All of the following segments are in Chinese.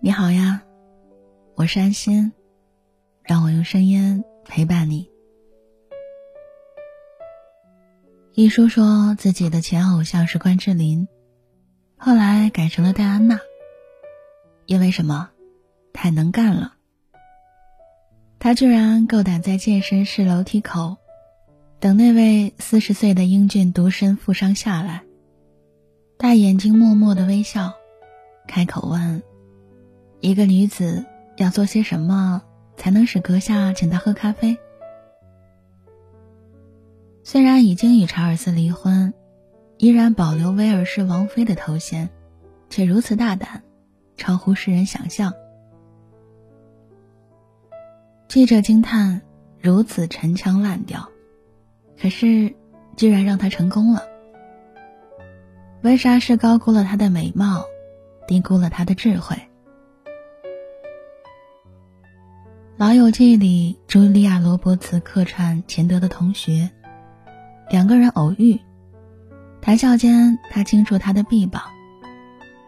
你好呀，我是安心，让我用声音陪伴你。一叔说自己的前偶像是关之琳，后来改成了戴安娜。因为什么？太能干了。他居然够胆在健身室楼梯口，等那位四十岁的英俊独身富商下来，大眼睛默默的微笑，开口问。一个女子要做些什么才能使阁下请她喝咖啡？虽然已经与查尔斯离婚，依然保留威尔士王妃的头衔，却如此大胆，超乎世人想象。记者惊叹：如此陈腔滥调，可是居然让她成功了。温莎是高估了她的美貌，低估了她的智慧？《老友记》里，茱莉亚·罗伯茨客串钱德的同学，两个人偶遇，谈笑间，他轻触她的臂膀。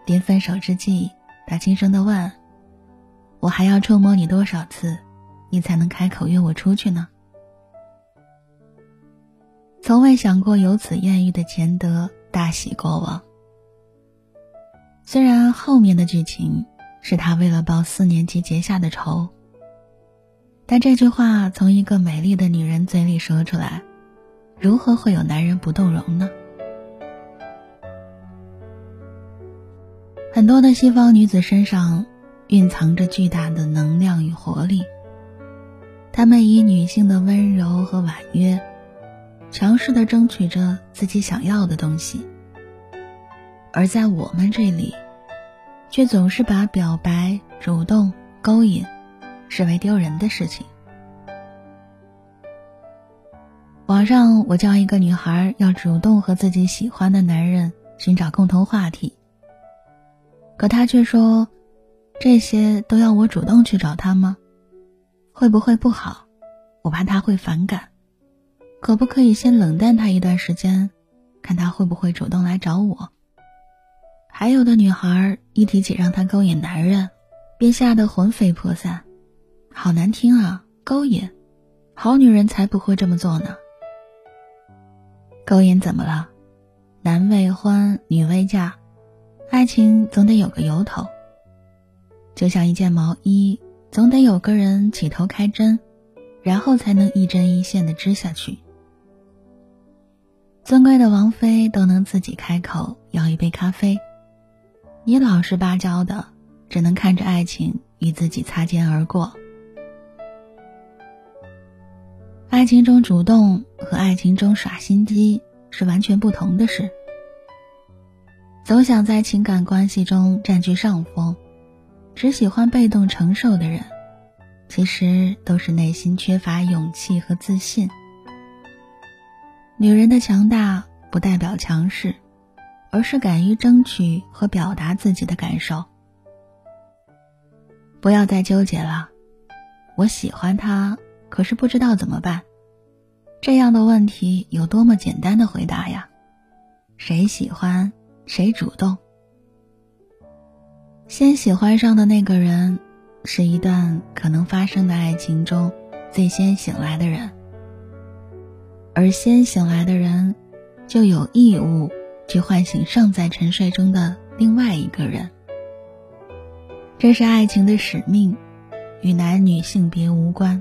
临分手之际，他轻声的问：“我还要触摸你多少次，你才能开口约我出去呢？”从未想过有此艳遇的钱德大喜过望。虽然后面的剧情是他为了报四年级结下的仇。但这句话从一个美丽的女人嘴里说出来，如何会有男人不动容呢？很多的西方女子身上蕴藏着巨大的能量与活力，她们以女性的温柔和婉约，强势的争取着自己想要的东西，而在我们这里，却总是把表白、主动、勾引。视为丢人的事情。网上，我教一个女孩要主动和自己喜欢的男人寻找共同话题，可她却说：“这些都要我主动去找他吗？会不会不好？我怕他会反感。可不可以先冷淡他一段时间，看他会不会主动来找我？”还有的女孩一提起让他勾引男人，便吓得魂飞魄散。好难听啊！勾引，好女人才不会这么做呢。勾引怎么了？男未婚，女未嫁，爱情总得有个由头。就像一件毛衣，总得有个人起头开针，然后才能一针一线的织下去。尊贵的王妃都能自己开口要一杯咖啡，你老实巴交的，只能看着爱情与自己擦肩而过。爱情中主动和爱情中耍心机是完全不同的事。总想在情感关系中占据上风，只喜欢被动承受的人，其实都是内心缺乏勇气和自信。女人的强大不代表强势，而是敢于争取和表达自己的感受。不要再纠结了，我喜欢他。可是不知道怎么办，这样的问题有多么简单的回答呀？谁喜欢谁主动。先喜欢上的那个人，是一段可能发生的爱情中最先醒来的人，而先醒来的人，就有义务去唤醒尚在沉睡中的另外一个人。这是爱情的使命，与男女性别无关。